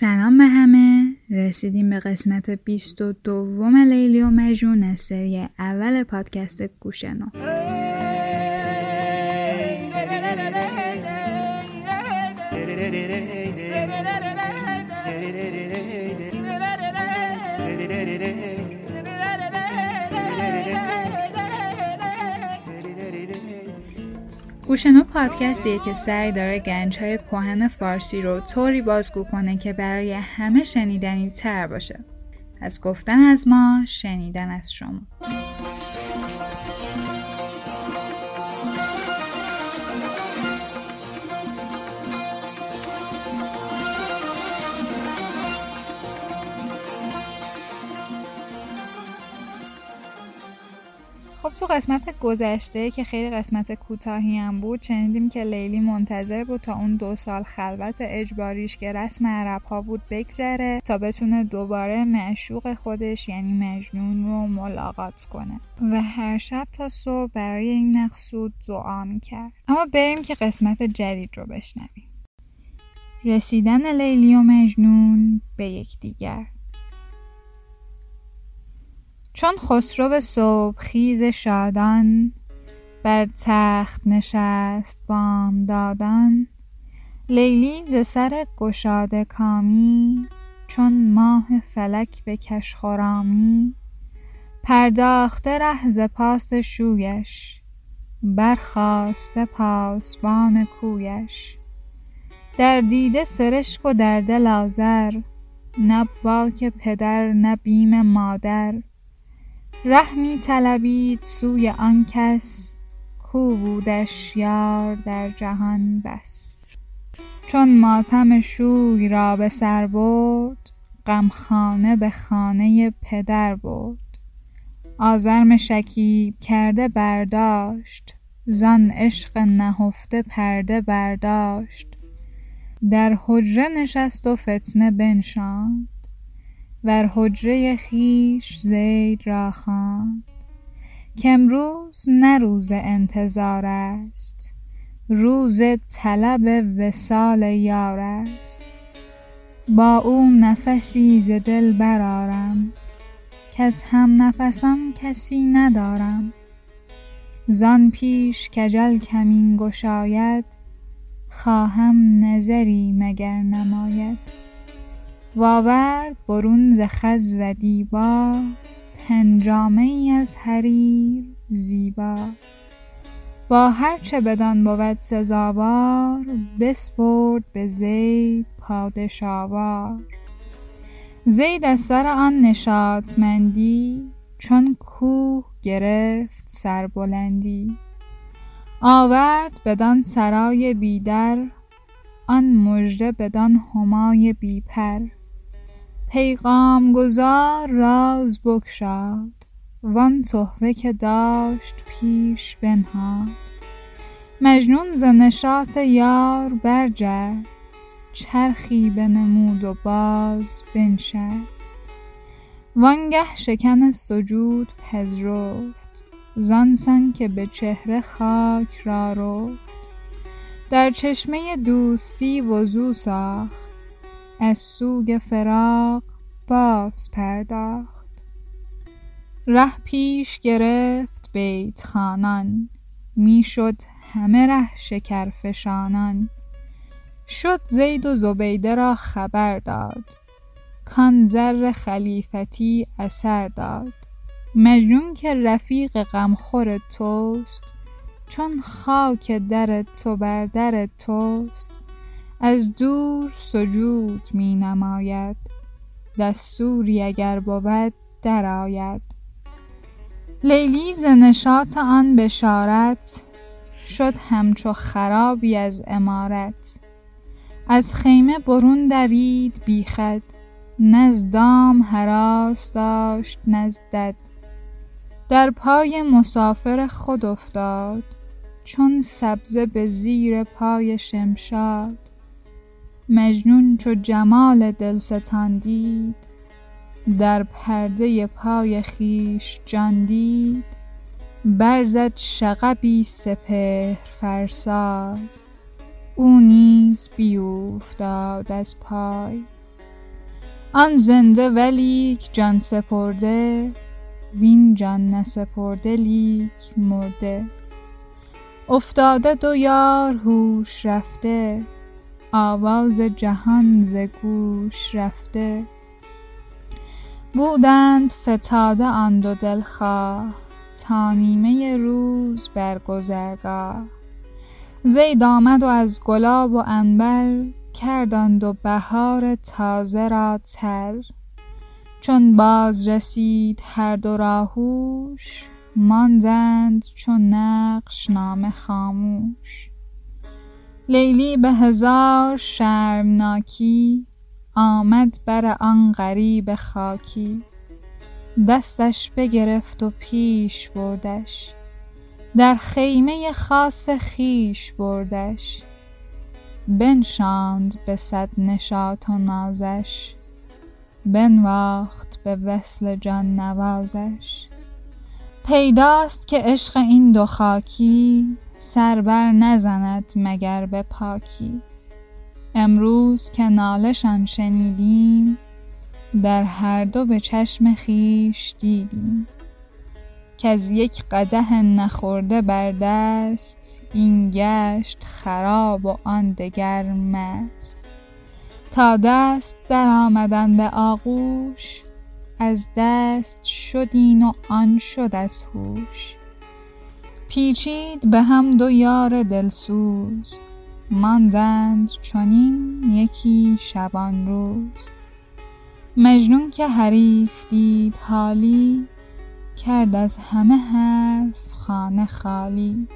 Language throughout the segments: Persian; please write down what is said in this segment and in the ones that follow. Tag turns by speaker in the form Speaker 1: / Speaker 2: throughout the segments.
Speaker 1: سلام به همه. رسیدیم به قسمت 22 لیلی و مجنون از سری اول پادکست گوشنو گوشنو پادکستیه که سعی داره گنج های کهن فارسی رو طوری بازگو کنه که برای همه شنیدنی تر باشه. از گفتن از ما شنیدن از شما. تو قسمت گذشته که خیلی قسمت کوتاهی هم بود شنیدیم که لیلی منتظر بود تا اون دو سال خلوت اجباریش که رسم عرب ها بود بگذره تا بتونه دوباره معشوق خودش یعنی مجنون رو ملاقات کنه. و هر شب تا صبح برای این مقصود دعا می‌کرد. اما بریم که قسمت جدید رو بشنویم. رسیدن لیلی و مجنون به یکدیگر. چون خسرو صبح خیز شادان بر تخت نشست بام دادان. لیلی ز سر گشاده کامی چون ماه فلک به کش خرامی. پرداخته ره ز پاس شویش برخاسته پاسبان کویش. در دیده سرشک و در دل آذر نه باک پدر نه بیم مادر. ره می طلبید سوی آن کس کو بودش یار در جهان بس. چون ماتم شوی را به سر برد غمخانه به خانه پدر برد. آزرم شکیب کرده برداشت زان عشق نهفته پرده برداشت. در حجره نشست و فتنه بنشاند. ور حجره خویش زید را خواند. کامروز نه روز انتظار است روز طلب وصال یار است. با او نفسی ز دل برآرم کز همنفسان کسی ندارم. زان پیش کاجل کمین گشاید خواهم نظری مگر نماید. و آورد برون ز خز و دیبا تن جامه ای از حریر زیبا. با هر چه بدان بود سزاوار بسپرد به زید پادشاوار. زید از سر آن نشاطمندی چون کوه گرفت سربلندی. آورد بدان سرای بی در آن مژده بدان همای بی پر پیغام گزار راز بگشاد وان تحفه که داشت پیش بنهاد. مجنون ز نشاط یار برجست چرخی بنمود و باز بنشست. وانگه شکن سجود پذرفت زان سان که به چهره خاک را رفت. در چشمه دوستی وضو ساخت از سوگ فراق باز پرداخت. ره پیش گرفت بیت خوانان می شد همه ره شکرفشانان. شد زید و زبیده را خبر داد. کان زر خلیفتی اثر داد. مجنون که رفیق غمخور توست چون خاک در تو بر در توست. از دور سجود می نماید. دستوری اگر بود درآید. لیلی ز نشاط آن بشارت شد همچو خرابی از عمارت از خیمه برون دوید بی خود نه از دام هراس داشت نه از دد. در پای مسافر خود افتاد. چون سبزه به زیر پای شمشاد. مجنون چو جمال دلستان دید در پرده پای خویش جان دید برزد شغبی سپهر فرسای او نیز بیوفتاد از پای. آن زنده ولیک جان سپرده وین جان نسپرده لیک مرده. افتاده دو یار هوش رفته آواز جهان ز گوش رفته. بودند فتاده آن دو دلخواه تا نیمه روز بر گذرگاه. زید آمد و از گلاب و عنبر کرد آن دو بهار تازه را تر. چون باز رسید هر دو را هوش ماندند چون نقش نامه خاموش. لیلی به هزار شرمناکی آمد بر آن غریب خاکی. دستش بگرفت و پیش بردش. در خیمه خاص خویش بردش. بنشاند به صد نشاط و نازش. بنواخت به وصل جان نوازش. پیداست که عشق این دو خاکی سر بر نزند مگر به پاکی. امروز که ناله شان شنیدیم در هر دو به چشم خویش دیدیم. کز یک قدح نخورده بر دست این گشت خراب و آن دگر مست. تا دست درآمدند به آغوش از دست شد این و آن شد از هوش. پیچید به هم دو یار دلسوز. ماندند چنین یکی شبانروز مجنون که حریف دید حالی کرد از همه حرف خانه خالی.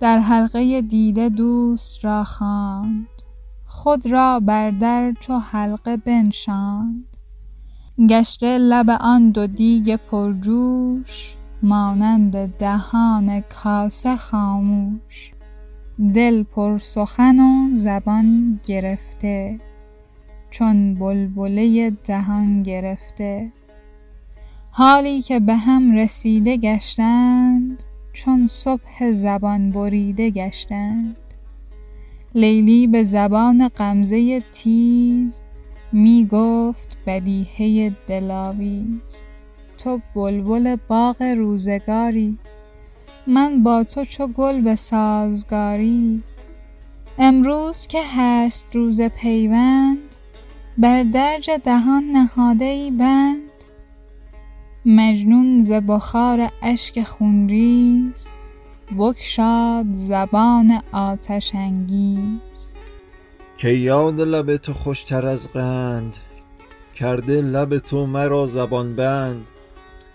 Speaker 1: در حلقه دیده دوست را خواند. خود را بر در چو حلقه بنشاند. گشته لب آن دو دیگ پرجوش مانند دهان کاسه خاموش. دل پر سخن و زبان گرفته چون بلبله دهان گرفته. حالی که به هم رسیده گشتند چون صبح زبان بریده گشتند. لیلی به زبان غمزه تیز می گفت بدیهه دلاویز. تو بلبل باغ روزگاری. من با تو چو گل به سازگاری. امروز که هست روز پیوند بر درج دهان نهاده ای بند. مجنون ز بخار اشک خونریز بگشاد زبان آتش انگیز.
Speaker 2: که یاد لب تو خوشتر از قند کرده لب تو مرا زبان بند.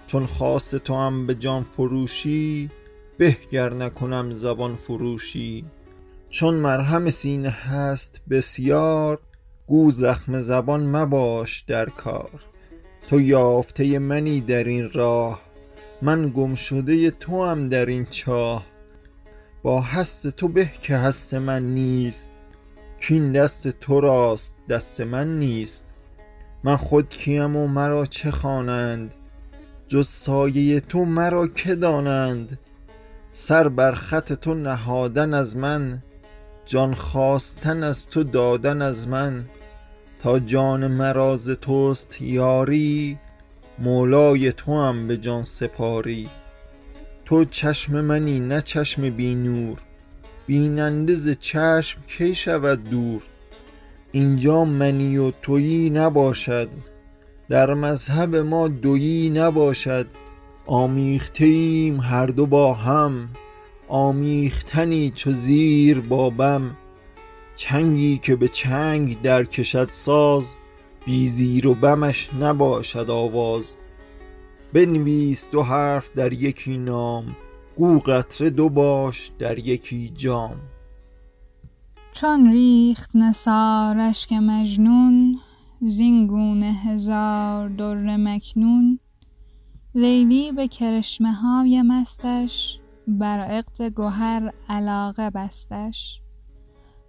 Speaker 2: چون خواست توام به جان فروشی به گر نکنم زبان فروشی. چون مرهم سینه هست بسیار گو زخم زبان مباش در کار. تو یافته منی در این راه من گمشده توام در این چاه. با هست تو به که هست من نیست کین دست تو راست دست من نیست. من خود کیم و مرا چه خوانند؟ جز سایه تو مرا که دانند؟ سر بر خط تو نهادن از من جان خواستن از تو دادن از من. تا جان مرا ز توست یاری مولای توام به جان سپاری. تو چشم منی نه چشم بی نور بیننده ز چشم کی شود دور؟ اینجا منی و تویی نباشد. در مذهب ما دویی نباشد آمیخته ایم هر دو با هم آمیختنی چو زیر با بم. چنگی که به چنگ در کشد ساز بی زیر و بمش نباشد آواز. بنویس دو حرف در یکی نام گو قطره دو باش در یکی جام.
Speaker 1: چون ریخت نثار اشک مجنون زین گونه هزار در مکنون. لیلی به کرشمه های مستش بر عقد گهر علاقه بستش.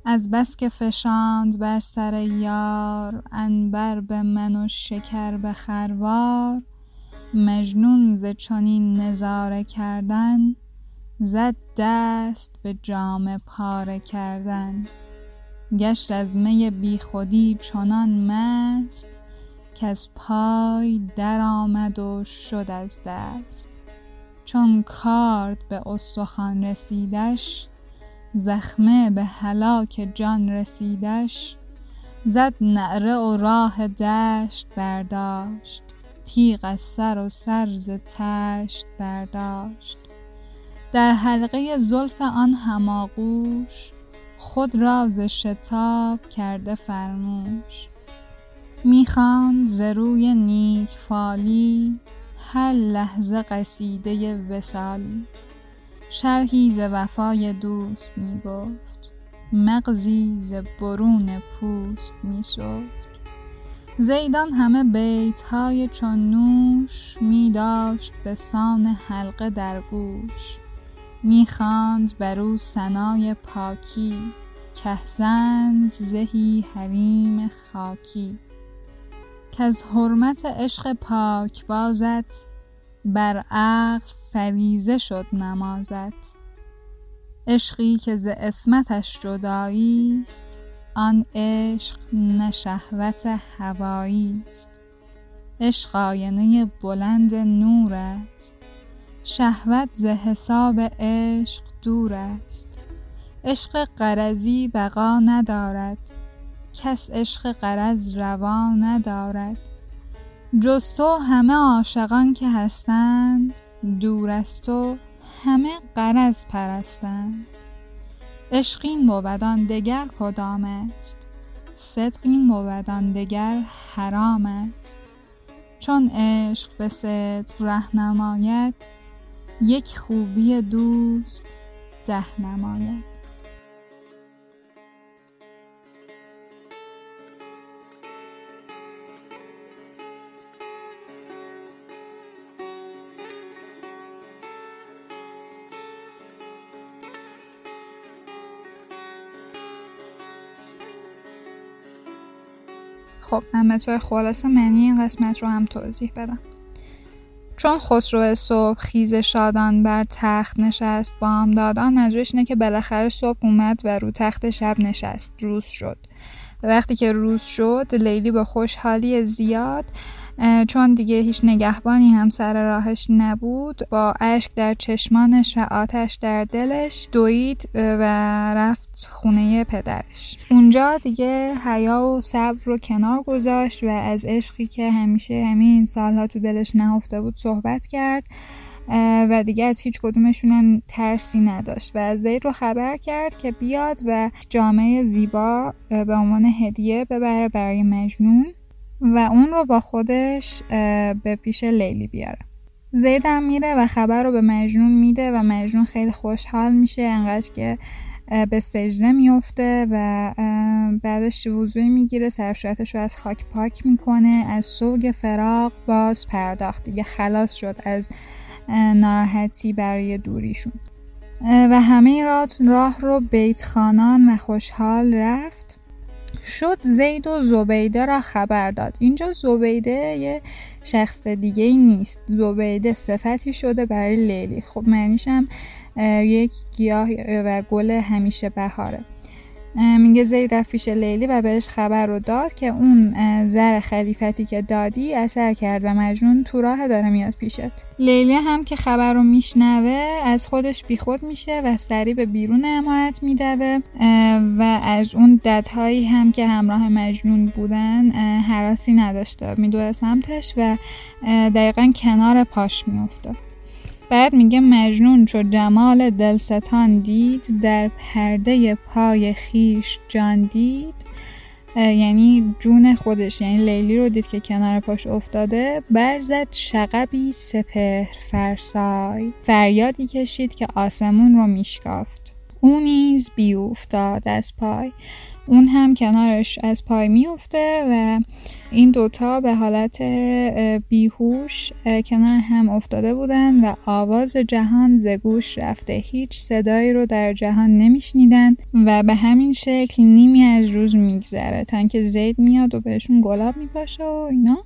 Speaker 1: از بس که فشاند بر سر یار عنبر به من و شکر به خروار. مجنون ز چنین نظاره کردن زد دست به جام پاره کردن. گشت از می بیخودی چنان مست که از پای در آمد و شد از دست. چون کارد به استخوان رسیدش زخمه به هلاک جان رسیدش زد نعره و راه دشت برداشت تیغ از سر و سرز تشت برداشت. در حلقه زلف آن هماغوش خود راز شتاب کرده فرموش می‌خواند ز روی نیک فالی هر لحظه قصیده وسالی شرحی ز وفای دوست می‌گفت مغزی ز برون پوست میسفت. زیدان همه بیت های چون نوش می داشت به سان حلقه در گوش. می خواند بر او ثنای پاکی کهزند زهی حریم خاکی. کز حرمت عشق پاک بازت بر عقل فریضه شد نمازت. عشقی که ز عصمتش جدایی است آن عشق نه شهوت هوایی است عشق آینه بلند نور است شهوت ز حساب عشق دور است. عشق غرضی بقا ندارد. کس عشق غرض روا ندارد. جز تو همه عاشقان که هستند دور از تو همه غرض پرستند. عشق این بود دگر کدام است؟ صدق این بود دگر حرام است. چون عشق به صدق ره نماید یک خوبی دوست ده نماید. خب من طور خلاصه معنی این قسمت رو هم توضیح بدم. چون خسرو صبح خیز شادان بر تخت نشست با هم دادان منظورش اینه که بالاخره صبح اومد و رو تخت شب نشست روز شد. وقتی که روز شد لیلی با خوشحالی زیاد چون دیگه هیچ نگهبانی هم سر راهش نبود با اشک در چشمانش و آتش در دلش دوید و رفت خونه پدرش. اونجا دیگه حیا و صبر رو کنار گذاشت و از عشقی که همیشه همین سالها تو دلش نهفته بود صحبت کرد و دیگه از هیچ کدومشون هم ترسی نداشت. و زید رو خبر کرد که بیاد و جامعه زیبا به عنوان هدیه ببره برای مجنون. و اون رو با خودش به پیش لیلی بیاره. زیدم میره و خبر رو به مجنون میده و مجنون خیلی خوشحال میشه. انقدر که به سجده میفته و بعدش وضوعی می‌گیره. سرشویتش رو از خاک پاک می‌کنه از سوگ فراق باز پرداخت. دیگه خلاص شد از ناراحتی برای دوریشون. و همه راه رو بیت خانان و خوشحال رفت. شد زید و زبیده را خبر داد. اینجا زبیده یه شخص دیگه ای نیست. زبیده صفتی شده برای لیلی. خب معنیش هم یک گیاه و گل همیشه بهاره. میگه زید رفت پیش لیلی و بهش خبر رو داد که اون زر خلیفتی که دادی اثر کرد و مجنون تو راه داره میاد پیشت. لیلی هم که خبر رو میشنوه از خودش بیخود میشه و سریع به بیرون امارت میدوه و از اون ددهایی هم که همراه مجنون بودن حراسی نداشته میدوه سمتش و دقیقا کنار پاش میفته بعد میگه مجنون چو جمال دلستان دید در پرده پای خیش جان دید یعنی جون خودش یعنی لیلی رو دید که کنار پاش افتاده. برزد شقبی سپهر فرسای. فریادی کشید که آسمون رو میشکافت. او نیز بیافتاد از پای. اون هم کنارش از پای میفته و این دوتا به حالت بیهوش کنار هم افتاده بودن و آواز جهان زگوش رفته. هیچ صدایی رو در جهان نمیشنیدن و به همین شکل نیمی از روز میگذره. تا اینکه زید میاد و بهشون گلاب میپاشه و اینا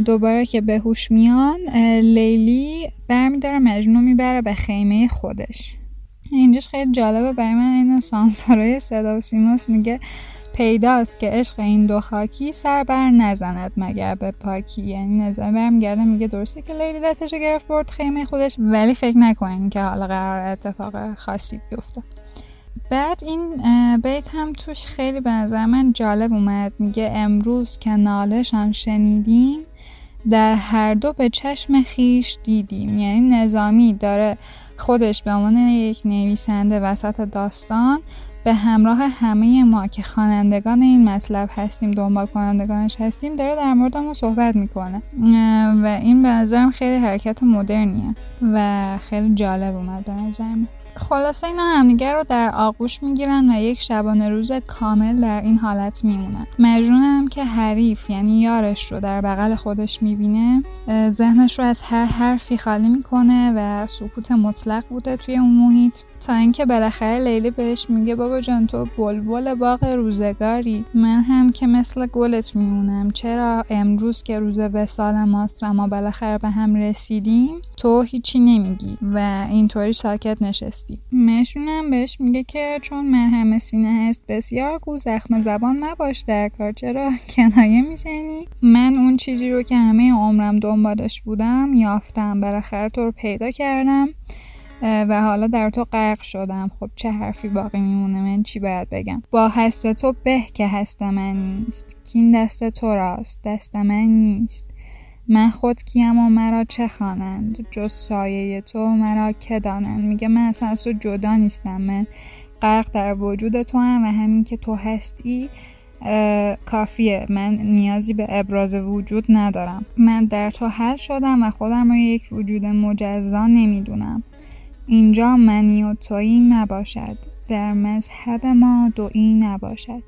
Speaker 1: دوباره که به هوش میان لیلی برمیداره مجنون می‌بره به خیمه خودش. اینجاش خیلی جالبه برای من این سانسورای صدا و سیماس میگه پیداست که عشق این دو خاکی سر بر نزند مگر به پاکی. یعنی نظر برمیگرده میگه درسته که لیلی دستشو گرفت برد خیمه خودش ولی فکر نکنین که حالا قرار اتفاق خاصی بیفته. بعد این بیت هم توش خیلی به نظر من جالب اومد. میگه امروز که نالشان شنیدیم در هر دو به چشم خیش دیدیم. یعنی نظامی داره خودش به عنوان یک نویسنده وسط داستان به همراه همه ما که خوانندگان این مطلب هستیم دنبال کنندگانش هستیم داره در مورد ما صحبت می‌کنه. و این به نظرم خیلی حرکت مدرنیه و خیلی جالب اومد به نظرم. خلاصه اینا همدیگر رو در آغوش می‌گیرن و یک شبانه روز کامل در این حالت میمونن مجنون هم که حریف یعنی یارش رو در بغل خودش می‌بینه ذهنش رو از هر حرفی خالی می‌کنه و سکوت مطلق بوده توی اون محیط. تا اینکه بالاخره لیلی بهش میگه بابا جان تو بلبل باغ روزگاری. من هم که مثل گلت میمونم. چرا امروز که روز وسال ماست و ما بالاخره به هم رسیدیم تو هیچی نمیگی و اینطوری ساکت نشستی. مشونم بهش میگه که چون مرهم سینه هست بسیار گو زخم زبان مباش در کار. چرا کنایه می‌زنی؟ من اون چیزی رو که همه عمرم دنبالش بودم یافتم. بالاخره تو رو پیدا کردم. و حالا در تو غرق شدم. خب چه حرفی باقی میمونه؟ من چی باید بگم؟ با هست تو به که هست من نیست. کین دست تو راست. دست من نیست. من خود کیم و مرا چه خوانند؟ جز سایه تو مرا که دانند؟ میگه من اصلا از تو جدا نیستم. من غرق در وجود تو هم و همین که تو هستی کافیه. من نیازی به ابراز وجود ندارم. من در تو حل شدم و خودم رو یک وجود مجزا نمی‌دونم. اینجا منی و تویی نباشد. در مذهب ما دویی نباشد.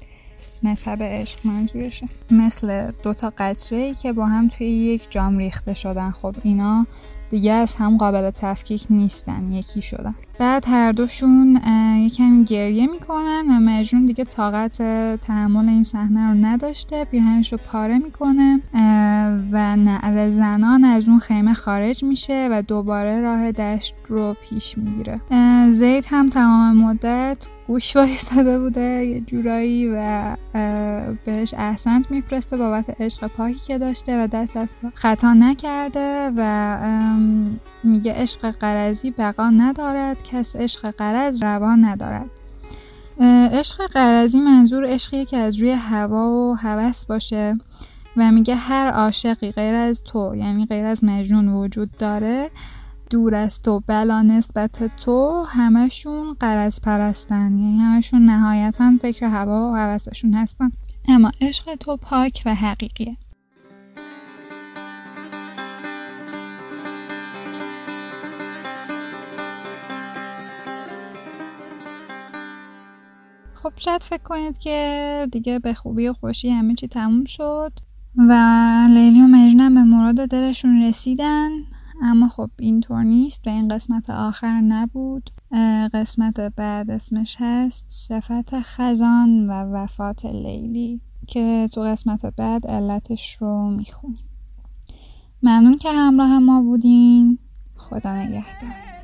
Speaker 1: مذهب عشق منظورشه. مثل دوتا قطره ای که با هم توی یک جام ریخته شدن. خب اینا دیگه از هم قابل تفکیک نیستن یکی شدن. بعد هر دوشون یکم گریه می‌کنن و مجنون دیگه طاقت تحمل این صحنه رو نداشته پیرهنش رو پاره می‌کنه و نعل زنان از اون خیمه خارج میشه و دوباره راه دشت رو پیش می‌گیره. زید هم تمام مدت گوش وایستاده بوده یه جورایی و بهش احسنت میفرسته بابت عشق پاکی که داشته و دست از خطا نکرده و میگه عشق قرضی بقا ندارد کس عشق قرض روا ندارد. عشق قرضی منظور عشقیه که از روی هوا و هوس باشه و میگه هر عاشقی غیر از تو یعنی غیر از مجنون وجود داره دور از تو بلا نسبت تو همشون قرض پرستن یعنی همشون نهایتا فکر هوا و هوسشون هستن. اما عشق تو پاک و حقیقیه. خب شاید فکر کنید که دیگه به خوبی و خوشی همه چی تموم شد و لیلی و مجنون به مراد دلشون رسیدن. اما خب اینطور نیست و این قسمت آخر نبود. قسمت بعد اسمش هست صفت خزان و وفات لیلی که تو قسمت بعد علتش رو می‌خونیم. ممنون که همراه ما بودین. خدا نگهدار.